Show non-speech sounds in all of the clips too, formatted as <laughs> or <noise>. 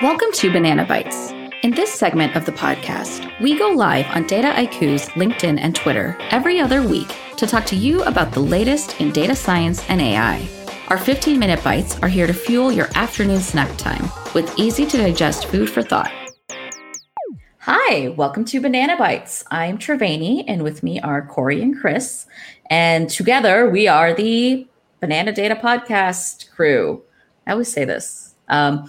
Welcome to Banana Bytes. In this segment of the podcast, we go live on Dataiku's LinkedIn and Twitter every other week to talk to you about the latest in data science and AI. Our 15 minute bites are here to fuel your afternoon snack time with easy to digest food for thought. Hi, welcome to Banana Bytes. I'm Triveni, and with me are Corey and Chris. And together we are the Banana Data Podcast crew. I always say this. Um,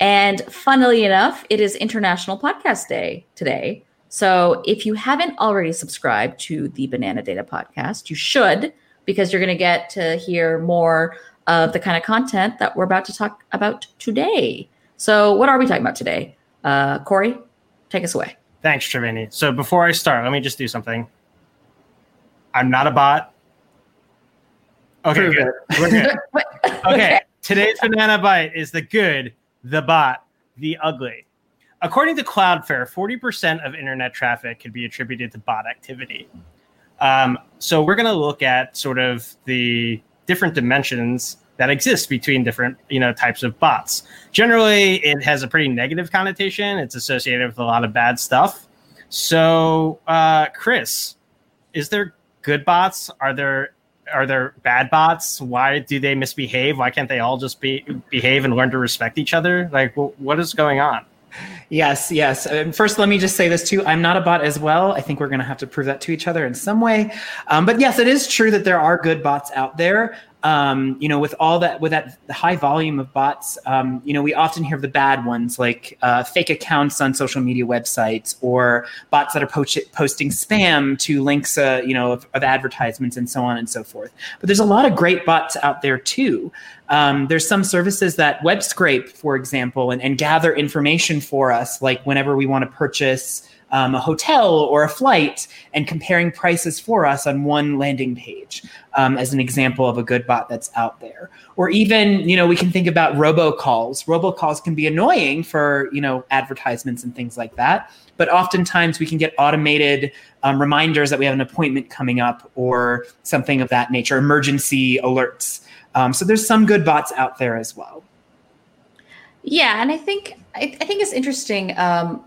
and funnily enough, it is International Podcast Day today. So if you haven't already subscribed to the Banana Data Podcast, you should, because you're going to get to hear more of the kind of content that we're about to talk about today. So, what are we talking about today? Uh, Corey, take us away. Thanks, Triveni. So, before I start, let me just do something. I'm not a bot. Okay, good. We're good. okay. <laughs> okay. Today's Banana Byte is the good, the bot, the ugly. According to Cloudflare, 40% of internet traffic can be attributed to bot activity. Um, so we're going to look at sort of the different dimensions that exist between different you know types of bots. Generally, it has a pretty negative connotation. It's associated with a lot of bad stuff. So, uh, Chris, is there good bots? Are there are there bad bots? Why do they misbehave? Why can't they all just be behave and learn to respect each other? Like, what is going on? Yes, yes. And first, let me just say this too. I'm not a bot as well. I think we're going to have to prove that to each other in some way. Um, but yes, it is true that there are good bots out there um, you know, with all that, with that high volume of bots, um, you know, we often hear of the bad ones like uh, fake accounts on social media websites or bots that are po- posting spam to links, uh, you know, of, of, advertisements and so on and so forth. But there's a lot of great bots out there too. Um, there's some services that web scrape, for example, and, and gather information for us, like whenever we want to purchase um, a hotel or a flight and comparing prices for us on one landing page um, as an example of a good bot that's out there. Or even you know we can think about robocalls. Robocalls can be annoying for you know advertisements and things like that but oftentimes we can get automated um, reminders that we have an appointment coming up or something of that nature emergency alerts. Um, so there's some good bots out there as well. Yeah and i think i, I think it's interesting um,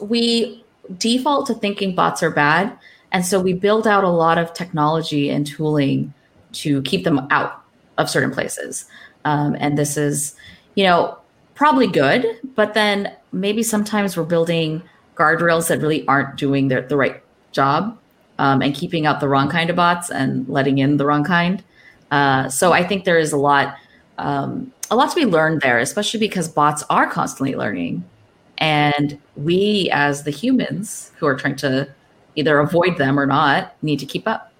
we default to thinking bots are bad. And so we build out a lot of technology and tooling to keep them out of certain places. Um, and this is, you know, probably good, but then maybe sometimes we're building guardrails that really aren't doing the, the right job um, and keeping out the wrong kind of bots and letting in the wrong kind. Uh, so I think there is a lot, um, a lot to be learned there, especially because bots are constantly learning and we, as the humans who are trying to either avoid them or not, need to keep up.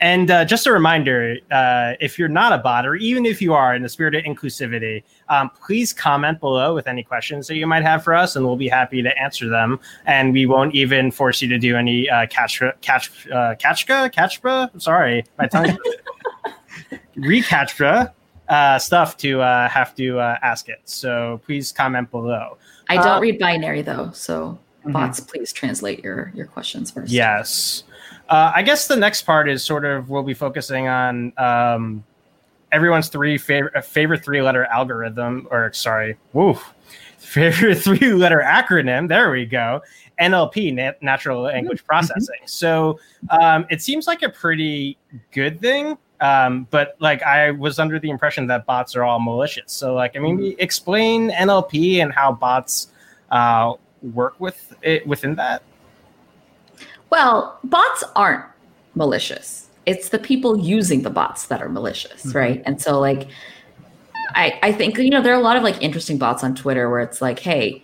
And uh, just a reminder uh, if you're not a bot, or even if you are, in the spirit of inclusivity, um, please comment below with any questions that you might have for us, and we'll be happy to answer them. And we won't even force you to do any uh, catch, catch, uh, catchka, catchpa. Sorry, my tongue. <laughs> recatchpa uh, stuff to uh, have to uh, ask it. So please comment below. I don't uh, read binary though, so mm-hmm. bots, please translate your your questions first. Yes. Uh, I guess the next part is sort of we'll be focusing on um, everyone's three favorite uh, favorite three letter algorithm, or sorry, woo, <laughs> favorite three letter acronym. There we go. NLP, nat- natural language mm-hmm. processing. Mm-hmm. So um, it seems like a pretty good thing um, but like I was under the impression that bots are all malicious. So like I mean, mm-hmm. explain NLP and how bots uh, work with it within that. Well, bots aren't malicious. It's the people using the bots that are malicious, mm-hmm. right? And so like I I think you know there are a lot of like interesting bots on Twitter where it's like, hey,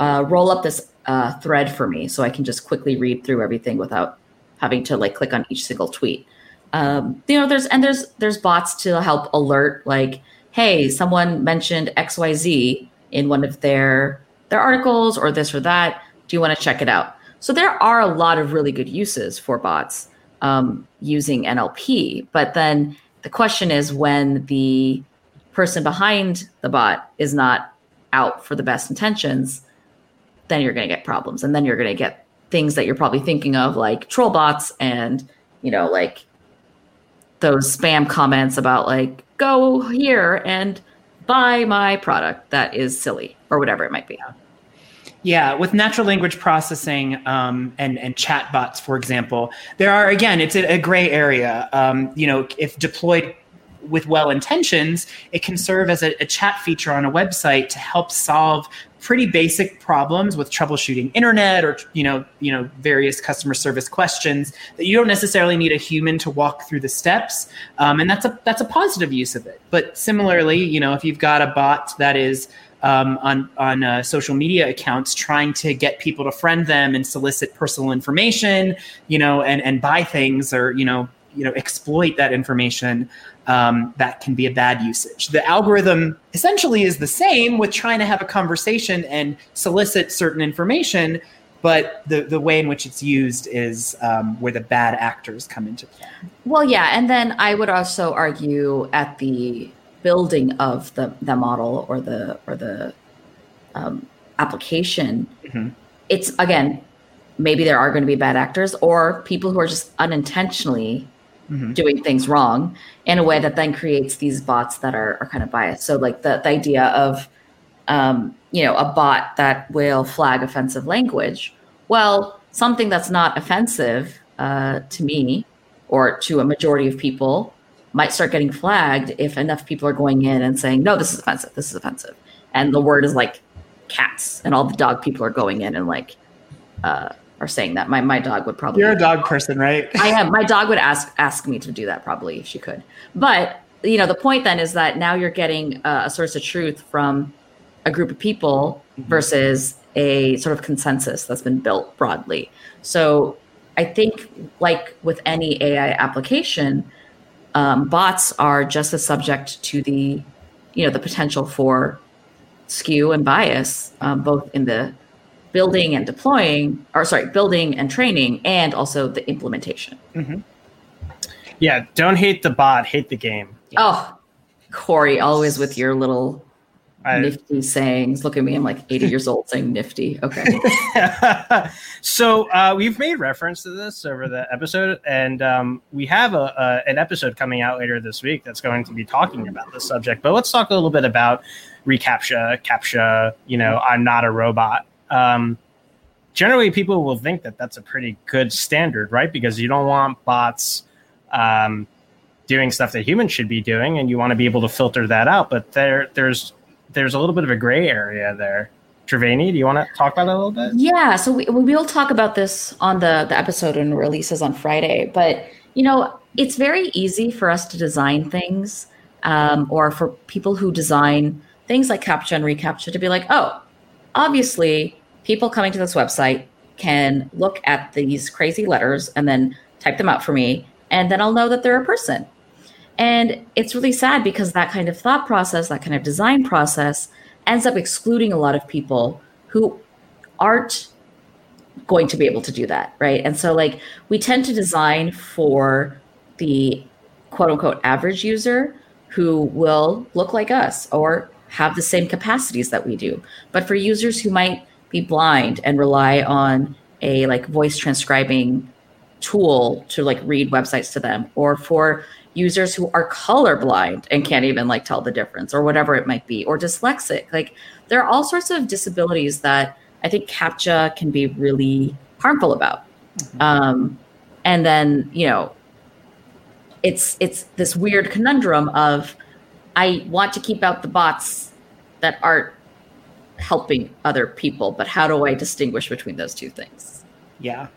uh, roll up this uh, thread for me so I can just quickly read through everything without having to like click on each single tweet um, you know there's and there's there's bots to help alert like hey someone mentioned xyz in one of their their articles or this or that. Do you want to check it out? So there are a lot of really good uses for bots um, using nlp but then the question is when the person behind the bot is not out for the best intentions then you're going to get problems. And then you're going to get things that you're probably thinking of like troll bots and you know like those spam comments about like go here and buy my product that is silly or whatever it might be. Yeah, with natural language processing um, and and chatbots, for example, there are again, it's a, a gray area. Um, you know, if deployed with well intentions, it can serve as a, a, chat feature on a website to help solve pretty basic problems with troubleshooting internet or you know you know various customer service questions that you don't necessarily need a human to walk through the steps. Um, and that's a that's a positive use of it. But similarly you know if you've got a bot that is um, on on uh, social media accounts trying to get people to friend them and solicit personal information you know and and buy things or you know you know exploit that information um, that can be a bad usage. The algorithm essentially is the same with trying to have a conversation and solicit certain information, but the, the way in which it's used is um, where the bad actors come into play. Well, yeah. And then I would also argue at the building of the, the model or the, or the um, application, mm-hmm. it's again, maybe there are going to be bad actors or people who are just unintentionally mm-hmm. doing things wrong in a way that then creates these bots that are, are kind of biased. So like the, the idea of, um, you know, a bot that will flag offensive language. Well, something that's not offensive uh, to me or to a majority of people might start getting flagged if enough people are going in and saying, no, this is offensive. This is offensive. And the word is like cats and all the dog people are going in and like, uh, are saying that. My my dog would probably. You're a dog person, right? I am. My dog would ask ask me to do that probably if she could. But you know, the point then is that now you're getting a, a source of truth from a group of people mm-hmm. versus a sort of consensus that's been built broadly. So I think, like with any AI application, um, bots are just as subject to the, you know, the potential for skew and bias, um, both in the building and deploying, or sorry, building and training, and also the implementation. Mm-hmm. Yeah, don't hate the bot, hate the game. Oh, Corey, always with your little I, nifty sayings. Look at me, I'm like 80 years old saying nifty. Okay. <laughs> so uh, we've made reference to this over the episode, and um, we have a, a, an episode coming out later this week that's going to be talking about this subject. But let's talk a little bit about reCAPTCHA, CAPTCHA, you know, I'm not a robot um, generally people will think that that's a pretty good standard, right? Because you don't want bots um, doing stuff that humans should be doing, and you want to be able to filter that out. But there, there's there's a little bit of a gray area there. Triveni, do you want to talk about that a little bit? Yeah, so we we'll talk about this on the the episode when releases on Friday. But you know, it's very easy for us to design things, um, or for people who design things like CAPTCHA and reCAPTCHA to be like, oh, obviously people coming to this website can look at these crazy letters and then type them out for me and then I'll know that they're a person. And it's really sad because that kind of thought process, that kind of design process ends up excluding a lot of people who aren't going to be able to do that, right? And so like we tend to design for the quote unquote average user who will look like us or have the same capacities that we do. But for users who might be blind and rely on a like voice transcribing tool to like read websites to them. Or for users who are colorblind and can't even like tell the difference or whatever it might be. Or dyslexic. Like there are all sorts of disabilities that i think captcha can be really harmful about. Mm-hmm. um, and then you know it's it's this weird conundrum of i want to keep out the bots that aren't helping other people but how do i distinguish between those two things yeah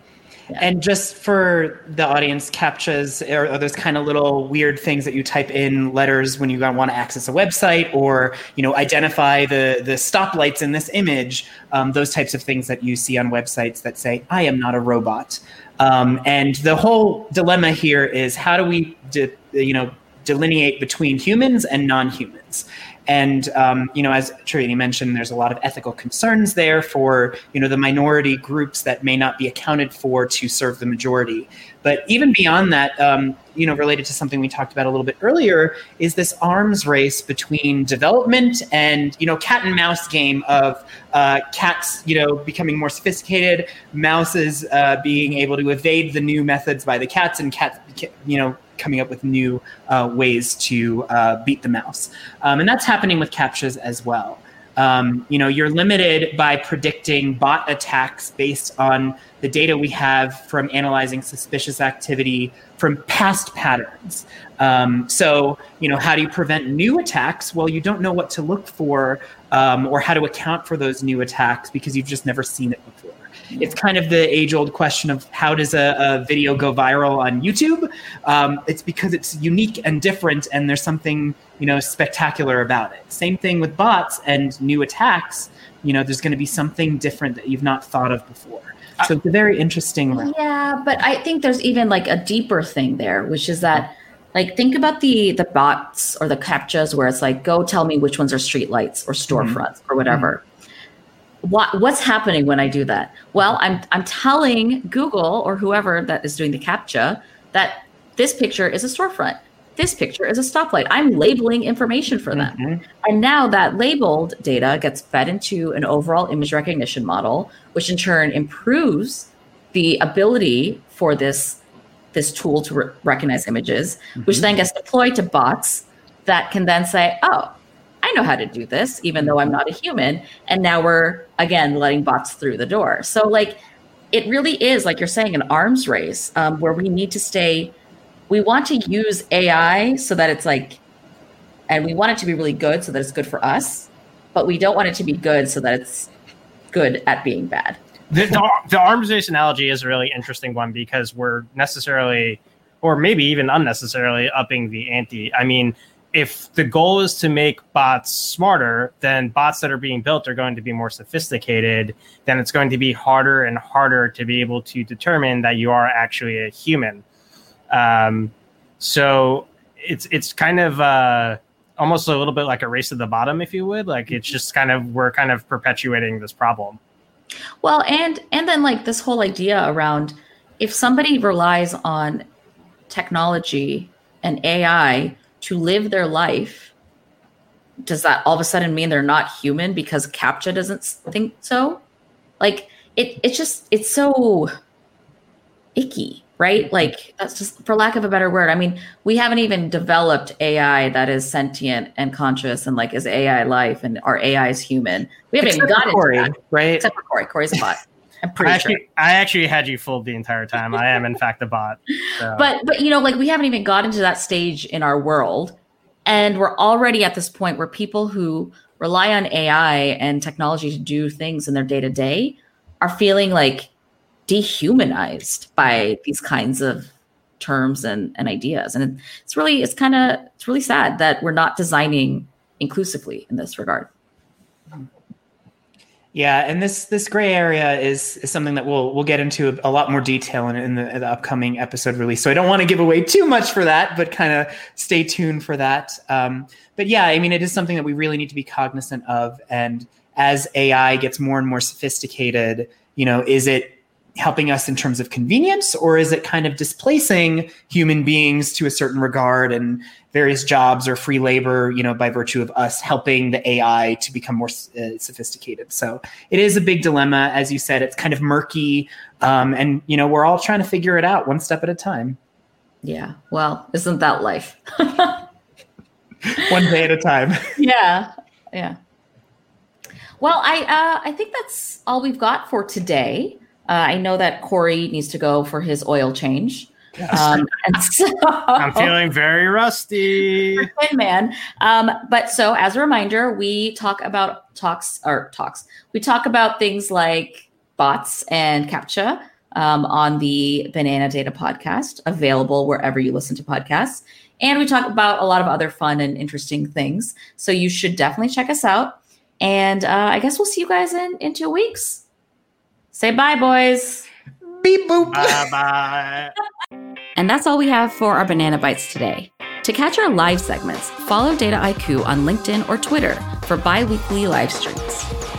yeah. And just for the audience, CAPTCHAs are, are those kind of little weird things that you type in letters when you want to access a website, or you know, identify the the stoplights in this image. Um, those types of things that you see on websites that say, "I am not a robot." Um, and the whole dilemma here is how do we, de- you know, delineate between humans and non-humans? And um, you know, as Triveni mentioned, there's a lot of ethical concerns there for you know the minority groups that may not be accounted for to serve the majority. But even beyond that, um, you know, related to something we talked about a little bit earlier, is this arms race between development and you know cat and mouse game of uh, cats, you know, becoming more sophisticated, mouses uh, being able to evade the new methods by the cats, and cats, you know, coming up with new uh, ways to uh, beat the mouse. Um, and that's happening with CAPTCHAs as well. Um, you know, you're limited by predicting bot attacks based on the data we have from analyzing suspicious activity from past patterns. Um, so, you know, how do you prevent new attacks? Well, you don't know what to look for um, or how to account for those new attacks because you've just never seen it before. It's kind of the age old question of how does a, a video go viral on YouTube? Um, it's because it's unique and different, and there's something you know spectacular about it. Same thing with bots and new attacks. You know, there's going to be something different that you've not thought of before. So it's a very interesting. Yeah, but I think there's even like a deeper thing there, which is that like think about the the bots or the captchas where it's like go tell me which ones are streetlights or storefronts mm-hmm. or whatever. What what's happening when I do that? Well, I'm I'm telling Google or whoever that is doing the captcha that this picture is a storefront. This picture is a stoplight. I'm labeling information for them. Mm-hmm. And now that labeled data gets fed into an overall image recognition model, which in turn improves the ability for this this tool to re- recognize images, mm-hmm. which then gets deployed to bots that can then say, "Oh, I know how to do this, even though I'm not a human. And now we're again letting bots through the door. So like it really is like you're saying an arms race um, where we need to stay. We want to use AI so that it's like, and we want it to be really good so that it's good for us, but we don't want it to be good so that it's good at being bad. The, the, the arms race analogy is a really interesting one because we're necessarily, or maybe even unnecessarily, upping the ante. I mean, if the goal is to make bots smarter, then bots that are being built are going to be more sophisticated. Then it's going to be harder and harder to be able to determine that you are actually a human. Um, so it's it's kind of uh, almost a little bit like a race to the bottom, if you would. Like it's just kind of we're kind of perpetuating this problem. Well, and and then like this whole idea around if somebody relies on technology and AI to live their life, does that all of a sudden mean they're not human because CAPTCHA doesn't think so? Like it, it's just it's so icky, right? Like that's just for lack of a better word. I mean, we haven't even developed AI that is sentient and conscious and like is AI life and our AI is human. We haven't Except even gotten Corey, that. right? Except for Corey. Corey's a bot. I'm pretty I actually, sure. I actually had you fooled the entire time. I am in fact a bot. So. <laughs> But but you know, like we haven't even gotten to that stage in our world, and we're already at this point where people who rely on AI and technology to do things in their day to day are feeling like dehumanized by these kinds of terms and, and ideas. And it's really it's kind of it's really sad that we're not designing inclusively in this regard. Yeah, and this this gray area is is something that we'll we'll get into a, lot more detail in, in, the, in, the, upcoming episode release. So I don't want to give away too much for that, but kind of stay tuned for that. Um, but yeah, I mean, it is something that we really need to be cognizant of. And as AI gets more and more sophisticated, you know, is it helping us in terms of convenience or is it kind of displacing human beings to a certain regard and various jobs or free labor you know by virtue of us helping the ai to become more uh, sophisticated? So it is a big dilemma as you said it's kind of murky um, and you know we're all trying to figure it out one step at a time. Yeah well isn't that life? <laughs> One day at a time. <laughs> Yeah yeah. Well i uh, i think that's all we've got for today uh, I know that Corey needs to go for his oil change. Yes. Um, and <laughs> so, I'm feeling very rusty. Man. Um, but so as a reminder, we talk about talks or talks. We talk about things like bots and CAPTCHA um, on the Banana Data podcast, available wherever you listen to podcasts. And we talk about a lot of other fun and interesting things. So you should definitely check us out. And uh, I guess we'll see you guys in, in two weeks. Say bye, boys. Beep boop. Bye bye. <laughs> and that's all we have for our Banana Bytes today. To catch our live segments, follow Dataiku on LinkedIn or Twitter for bi weekly live streams.